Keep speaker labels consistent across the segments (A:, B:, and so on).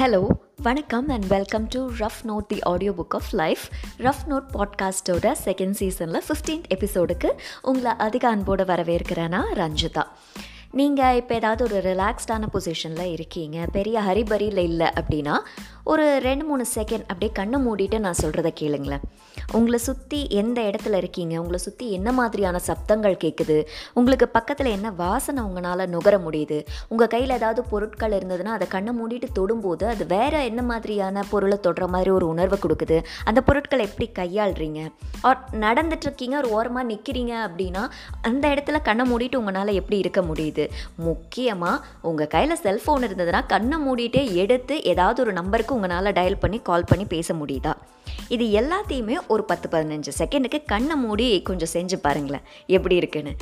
A: Hello வணக்கம் and welcome to rough note the audio book of life rough note பாட்காஸ்ட்டோட second சீசனில் fifteenth எபிசோடுக்கு உங்களை அதிக அன்போடு வரவேற்கிறேன்னா ரஞ்சிதா. நீங்கள் இப்போ ஏதாவது ஒரு ரிலாக்ஸ்டான பொசிஷனில் இருக்கீங்க பெரிய ஹரிபரியில் இல்லை அப்படின்னா ஒரு ரெண்டு மூணு செகண்ட் அப்படியே கண்ணை மூடிட்டு நான் சொல்கிறத கேளுங்களேன். உங்களை சுற்றி எந்த இடத்துல இருக்கீங்க? உங்களை சுற்றி என்ன மாதிரியான சப்தங்கள் கேட்குது உங்களுக்கு பக்கத்தில் என்ன வாசனை உங்களால் நுகர முடியுது? உங்கள் கையில் ஏதாவது பொருட்கள் இருந்ததுன்னா அதை கண்ணை மூடிட்டு தொடும்போது அது வேறு என்ன மாதிரியான பொருளை தொடுற மாதிரி ஒரு உணர்வை கொடுக்குது? அந்த பொருட்களை எப்படி கையாளுறீங்க? ஆர் நடந்துட்டுருக்கீங்க ஒரு ஓரமாக நிற்கிறீங்க அப்படின்னா அந்த இடத்துல கண்ணை மூடிட்டு உங்களால் எப்படி இருக்க முடியுது? முக்கியமாக உங்கள் கையில் செல்ஃபோன் இருந்ததுன்னா கண்ணை மூடிட்டே எடுத்து ஏதாவது ஒரு நம்பருக்கு உங்களால் டயல் பண்ணி கால் பண்ணி பேச முடியுதா? இது எல்லாத்தையுமே ஒரு பத்து பதினஞ்சு செகண்டுக்கு கண்ணை மூடி கொஞ்சம் செஞ்சு பாருங்களேன். எப்படி இருக்குன்னு.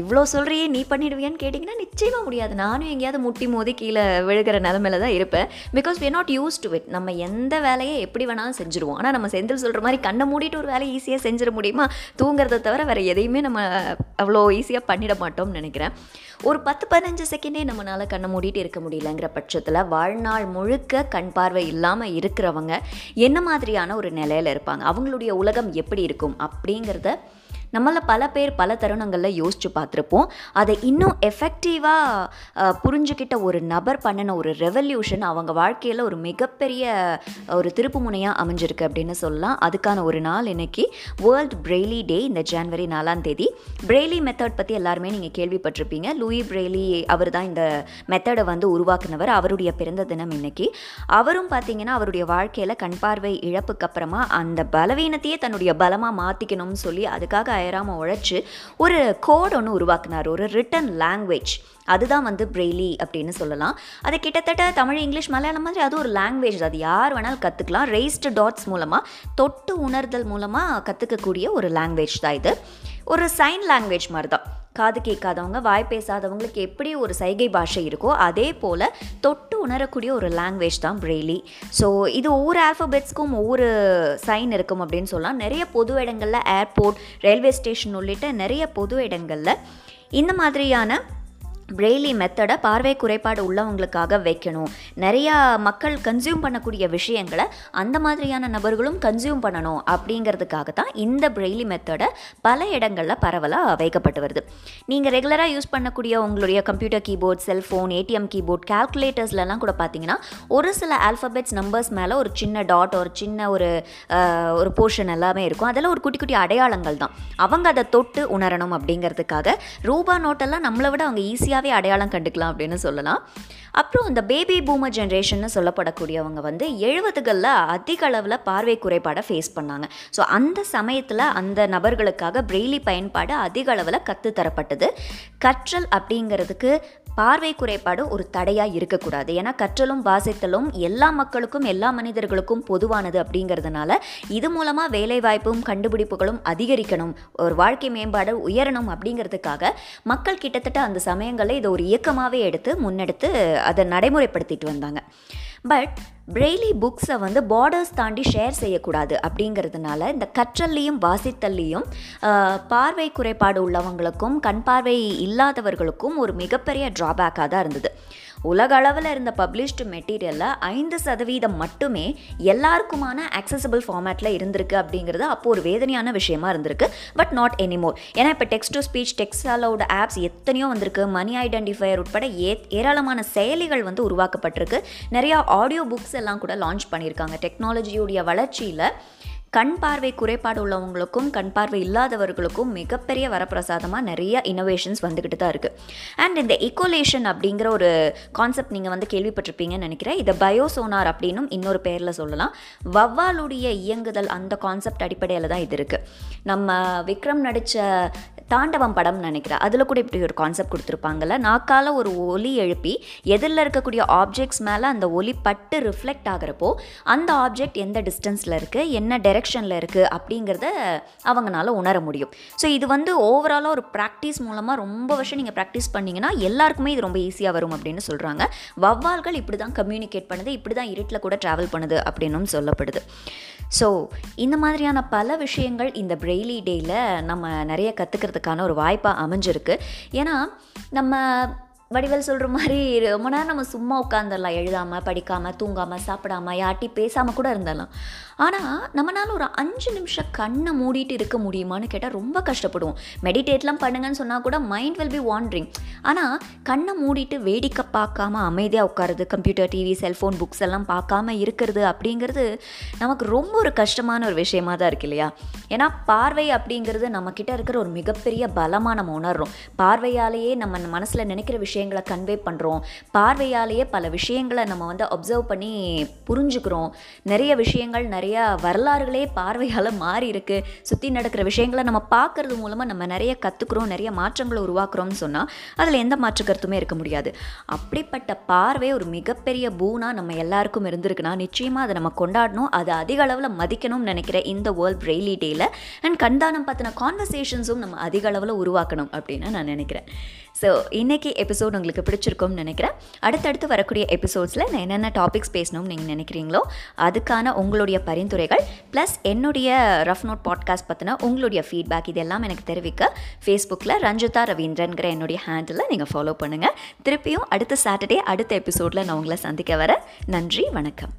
A: இவ்வளோ சொல்கிறியே நீ பண்ணிடுவியான்னு கேட்டிங்கன்னா நிச்சயமாக முடியாது. நானும் எங்கேயாவது முட்டி மோதி கீழே விழுகிற நிலமையில தான் இருப்பேன் because we not used to it நம்ம எந்த வேலையை எப்படி வேணாலும் செஞ்சுருவோம். ஆனால் நம்ம செந்தில் சொல்கிற மாதிரி கண்ணை மூடிட்டு ஒரு வேலையை ஈஸியாக செஞ்சிட முடியுமா? தூங்குறத தவிர வேறு எதையுமே நம்ம அவ்வளோ ஈஸியாக பண்ணிட மாட்டோம்னு நினைக்கிறேன். ஒரு பத்து பதினஞ்சு செகண்டே நம்மளால் கண்ணை மூடிட்டு இருக்க முடியலங்கிற பட்சத்தில் வாழ்நாள் முழுக்க கண் பார்வை இல்லாமல் இருக்கிறவங்க என்ன மாதிரியான ஒரு நிலையில் இருப்பாங்க. அவங்களுடைய உலகம் எப்படி இருக்கும் அப்படிங்கிறத நம்மள பல பேர் பல தருணங்களில் யோசித்து பார்த்துருப்போம். அதை இன்னும் எஃபெக்டிவாக புரிஞ்சுக்கிட்ட ஒரு நபர் பண்ணின ஒரு ரெவல்யூஷன் அவங்க வாழ்க்கையில் ஒரு மிகப்பெரிய ஒரு திருப்பு முனையாக அமைஞ்சிருக்கு அப்படின்னு சொல்லலாம். அதுக்கான ஒரு நாள் இன்னைக்கு வேர்ல்ட் பிரெய்லி டே இந்த ஜான்வரி நாலாம் தேதி. பிரெய்லி மெத்தட் பற்றி எல்லாருமே நீங்கள் கேள்விப்பட்டிருப்பீங்க. லூயி பிரெய்லி அவர் தான் இந்த மெத்தடை வந்து உருவாக்குனவர். அவருடைய பிறந்த தினம் இன்னைக்கு. அவரும் பார்த்தீங்கன்னா அவருடைய வாழ்க்கையில் கண் பார்வை இழப்புக்கு அப்புறமா அந்த பலவீனத்தையே தன்னுடைய பலமாக மாற்றிக்கணும்னு சொல்லி அதுக்காக அயராமல் உழைச்சி ஒரு கோட் ஒன்று உருவாக்குனார் ஒரு ரிட்டன் லாங்குவேஜ் அதுதான் வந்து பிரெய்லி அப்படின்னு சொல்லலாம். அது கிட்டத்தட்ட தமிழ் இங்கிலீஷ் மலையாளம் மாதிரி அது ஒரு லாங்குவேஜ் அது யார் வேணாலும் கற்றுக்கலாம் ரேஸ்டு டாட்ஸ் மூலமாக தொட்டு உணர்தல் மூலமாக கற்றுக்கக்கூடிய ஒரு லாங்குவேஜ் தான் இது. ஒரு சைன் லாங்குவேஜ் மாதிரி தான் காது கேட்காதவங்க வாய் பேசாதவங்களுக்கு எப்படி ஒரு சைகை பாஷை இருக்கோ அதே போல் தொட்டு உணரக்கூடிய ஒரு லாங்குவேஜ் தான் பிரெய்லி ஸோ இது ஒவ்வொரு ஆல்ஃபபெட்ஸ்க்கும் ஒவ்வொரு சைன் இருக்கும் அப்படின்னு சொல்லலாம். நிறைய பொது இடங்களில் ஏர்போர்ட் ரயில்வே ஸ்டேஷன் உள்ளிட்ட நிறைய பொது இடங்களில் இந்த மாதிரியான பிரெய்லி மெத்தடை பார்வை குறைபாடு உள்ளவங்களுக்காக வைக்கணும். நிறையா மக்கள் கன்சியூம் பண்ணக்கூடிய விஷயங்களை அந்த மாதிரியான நபர்களும் கன்சியூம் பண்ணணும் அப்படிங்கிறதுக்காக தான் இந்த பிரெய்லி மெத்தடை பல இடங்களில் பரவலாக வைக்கப்பட்டு வருது. நீங்கள் ரெகுலராக யூஸ் பண்ணக்கூடிய உங்களுடைய computer keyboard cellphone ATM keyboard கால்குலேட்டர்ஸ்லலாம் கூட பார்த்தீங்கன்னா ஒரு சில ஆல்ஃபபெட்ஸ் நம்பர்ஸ் மேலே ஒரு சின்ன டாட் ஒரு சின்ன ஒரு ஒரு போர்ஷன் எல்லாமே இருக்கும். அதெல்லாம் ஒரு குட்டி குட்டி அடையாளங்கள் தான் அவங்க அதை தொட்டு உணரணும் அப்படிங்கிறதுக்காக ரூபா நோட்டெல்லாம் நம்மளை விட அவங்க ஈஸியாக ஈஸியாகவே அடையாளம் கண்டுக்கலாம் அப்படின்னு சொல்லலாம். அப்புறம் இந்த பேபி பூமர் ஜென்ரேஷன் சொல்லப்படக்கூடியவங்க வந்து எழுபதுகளில் அதிக அளவில் பார்வை குறைபாடை ஃபேஸ் பண்ணாங்க. ஸோ அந்த சமயத்தில் அந்த நபர்களுக்காக பிரெய்லி பயன்பாடு அதிக அளவில் கற்றுத்தரப்பட்டது கற்றல் அப்படிங்கிறதுக்கு பார்வை குறைபாடு ஒரு தடையாக இருக்கக்கூடாது. ஏன்னா கற்றலும் வாசித்தலும் எல்லா மக்களுக்கும் எல்லா மனிதர்களுக்கும் பொதுவானது அப்படிங்கிறதுனால இது மூலமாக வேலைவாய்ப்பும் கண்டுபிடிப்புகளும் அதிகரிக்கணும். ஒரு வாழ்க்கை மேம்பாடு உயரணும் அப்படிங்கிறதுக்காக மக்கள் கிட்டத்தட்ட அந்த சமயங்களில் இதை ஒரு இயக்கமாகவே எடுத்து முன்னெடுத்து அதை நடைமுறைப்படுத்திட்டு வந்தாங்க. பட் பிரெய்லி புக்ஸை வந்து பார்டர்ஸ் தாண்டி ஷேர் செய்யக்கூடாது அப்படிங்கிறதுனால இந்த கற்றல்லையும் வாசித்தல்லையும் பார்வை குறைபாடு உள்ளவங்களுக்கும் கண் பார்வை இல்லாதவர்களுக்கும் ஒரு மிகப்பெரிய ட்ராபேக்காக தான் இருந்தது. உலக அளவில் இருந்த பப்ளிஷ்டு மெட்டீரியலில் ஐந்து சதவீதம் மட்டுமே எல்லாருக்குமான ஆக்சசபிள் ஃபார்மேட்டில் இருந்திருக்கு அப்படிங்கிறது அப்போது ஒரு வேதனையான விஷயமா இருந்திருக்கு பட் நாட் எனிமோர் ஏன்னா இப்போ டெக்ஸ்ட் டு ஸ்பீச் டெக்ஸ்டாலோட ஆப்ஸ் எத்தனையோ வந்திருக்கு. மணி ஐடென்டிஃபையர் உட்பட ஏ ஏராளமான செயலிகள் வந்து உருவாக்கப்பட்டிருக்கு. நிறையா ஆடியோ புக்ஸ் எல்லாம் கூட லான்ச் பண்ணியிருக்காங்க. டெக்னாலஜியுடைய வளர்ச்சியில் கண் பார்வை குறைபாடு உள்ளவங்களுக்கும் கண் பார்வை இல்லாதவர்களுக்கும் மிகப்பெரிய வரப்பிரசாதமாக நிறைய இனோவேஷன்ஸ் வந்துக்கிட்டு தான் இருக்குது அண்ட் இந்த இக்கோலேஷன் அப்படிங்கிற ஒரு கான்செப்ட் நீங்கள் வந்து கேள்விப்பட்டிருப்பீங்கன்னு நினைக்கிறேன். இதை பயோசோனார் அப்படின்னும் இன்னொரு பேரில் சொல்லலாம். வவ்வாலுடைய இயங்குதல் அந்த கான்செப்ட் அடிப்படையில் தான் இது இருக்குது நம்ம விக்ரம் நடித்த தாண்டவம் படம் நினைக்கிறேன். அதில் கூட இப்படி ஒரு கான்செப்ட் கொடுத்துருப்பாங்கல்ல. நாக்கால ஒரு ஒலி எழுப்பி எதிரில் இருக்கக்கூடிய ஆப்ஜெக்ட்ஸ் மேலே அந்த ஒலி பட்டு ரிஃப்ளெக்ட் ஆகிறப்போ அந்த ஆப்ஜெக்ட் எந்த டிஸ்டன்ஸில் இருக்குது என்ன டெரெக்ஷனில் இருக்குது அப்படிங்கிறத அவங்களால உணர முடியும். ஸோ இது வந்து ஓவராலாக ஒரு ப்ராக்டிஸ் மூலமாக ரொம்ப வருஷம் நீங்கள் ப்ராக்டிஸ் பண்ணிங்கன்னா எல்லாருக்குமே இது ரொம்ப ஈஸியாக வரும் அப்படின்னு சொல்கிறாங்க வவ்வால்கள் இப்படி தான் கம்யூனிகேட் பண்ணுது இப்படி தான் இருட்டில் கூட ட்ராவல் பண்ணுது அப்படின்னும் சொல்லப்படுது. ஸோ இந்த மாதிரியான பல விஷயங்கள் இந்த பிரெய்லி டேயில் நம்ம நிறைய கற்றுக்கிறதுக்கான ஒரு வாய்ப்பாக அமைஞ்சிருக்கு. ஏன்னா நம்ம வடிவேல் சொல்கிற மாதிரி ரொம்ப நேரம் நம்ம சும்மா உட்காந்துடலாம் எழுதாமல் படிக்காமல் தூங்காமல் சாப்பிடாம யார்ட்டி பேசாமல் கூட இருந்தலாம் ஆனால் நம்மளால் ஒரு அஞ்சு நிமிஷம் கண்ணை மூடிட்டு இருக்க முடியுமான்னு கேட்டால் ரொம்ப கஷ்டப்படுவோம். மெடிடேட்லாம் பண்ணுங்கன்னு சொன்னால் கூட மைண்ட் வில் பி வாண்ட்ரிங் ஆனால் கண்ணை மூடிட்டு வேடிக்கை பார்க்காம அமைதியாக உட்காருது கம்ப்யூட்டர் டிவி செல்ஃபோன் புக்ஸ் எல்லாம் பார்க்காம இருக்கிறது அப்படிங்கிறது நமக்கு ரொம்ப ஒரு கஷ்டமான ஒரு விஷயமா தான் இருக்கு இல்லையா? ஏன்னா பார்வை அப்படிங்கிறது நம்மக்கிட்ட இருக்கிற ஒரு மிகப்பெரிய பலமாக நம்ம உணர்றோம். பார்வையாலேயே நம்ம மனசில் நினைக்கிற விஷயங்களை கன்வே பண்ணுறோம் பார்வையாலேயே பல விஷயங்களை நம்ம வந்து அப்சர்வ் பண்ணி புரிஞ்சுக்கிறோம். நிறைய விஷயங்கள் நிறைய வரலாறுகளே பார்வையால் மாறி இருக்கு. சுற்றி நடக்கிற விஷயங்களை நம்ம பார்க்கறது மூலமாக நம்ம நிறைய கற்றுக்குறோம் நிறைய மாற்றங்களை உருவாக்குறோம்னு சொன்னால் அதில் எந்த மாற்று கருத்துமே இருக்க முடியாது. அப்படிப்பட்ட பார்வை ஒரு மிகப்பெரிய பூனா நம்ம எல்லாருக்கும் இருந்திருக்குன்னா நிச்சயமாக அதை நம்ம கொண்டாடணும். அதை அதிக அளவில் மதிக்கணும்னு நினைக்கிற இந்த வேர்ல்ட் பிரெய்லி டேயில் அண்ட் கண்தானம் பற்றின கான்வர்சேஷன்ஸும் நம்ம அதிக அளவில் உருவாக்கணும் அப்படின்னு நான் நினைக்கிறேன். ஸோ இன்றைக்கி எபிசோட் உங்களுக்கு பிடிச்சிருக்கும்னு நினைக்கிறேன். அடுத்தடுத்து வரக்கூடிய எபிசோட்ஸில் நான் என்னென்ன டாபிக்ஸ் பேசணும்னு நீங்கள் நினைக்கிறீங்களோ அதுக்கான உங்களுடைய பரிந்துரைகள் ப்ளஸ் என்னுடைய ரஃப் நோட் பாட்காஸ்ட் பற்றின உங்களுடைய ஃபீட்பேக் இதெல்லாம் எனக்கு தெரிவிக்க ஃபேஸ்புக்கில் ரஞ்சிதா ரவீந்திரன்கிற என்னுடைய ஹேண்டில் நீங்கள் ஃபாலோ பண்ணுங்கள் திருப்பியும் அடுத்த சாட்டர்டே அடுத்த எபிசோடில் நான் உங்களை சந்திக்க வர நன்றி வணக்கம்.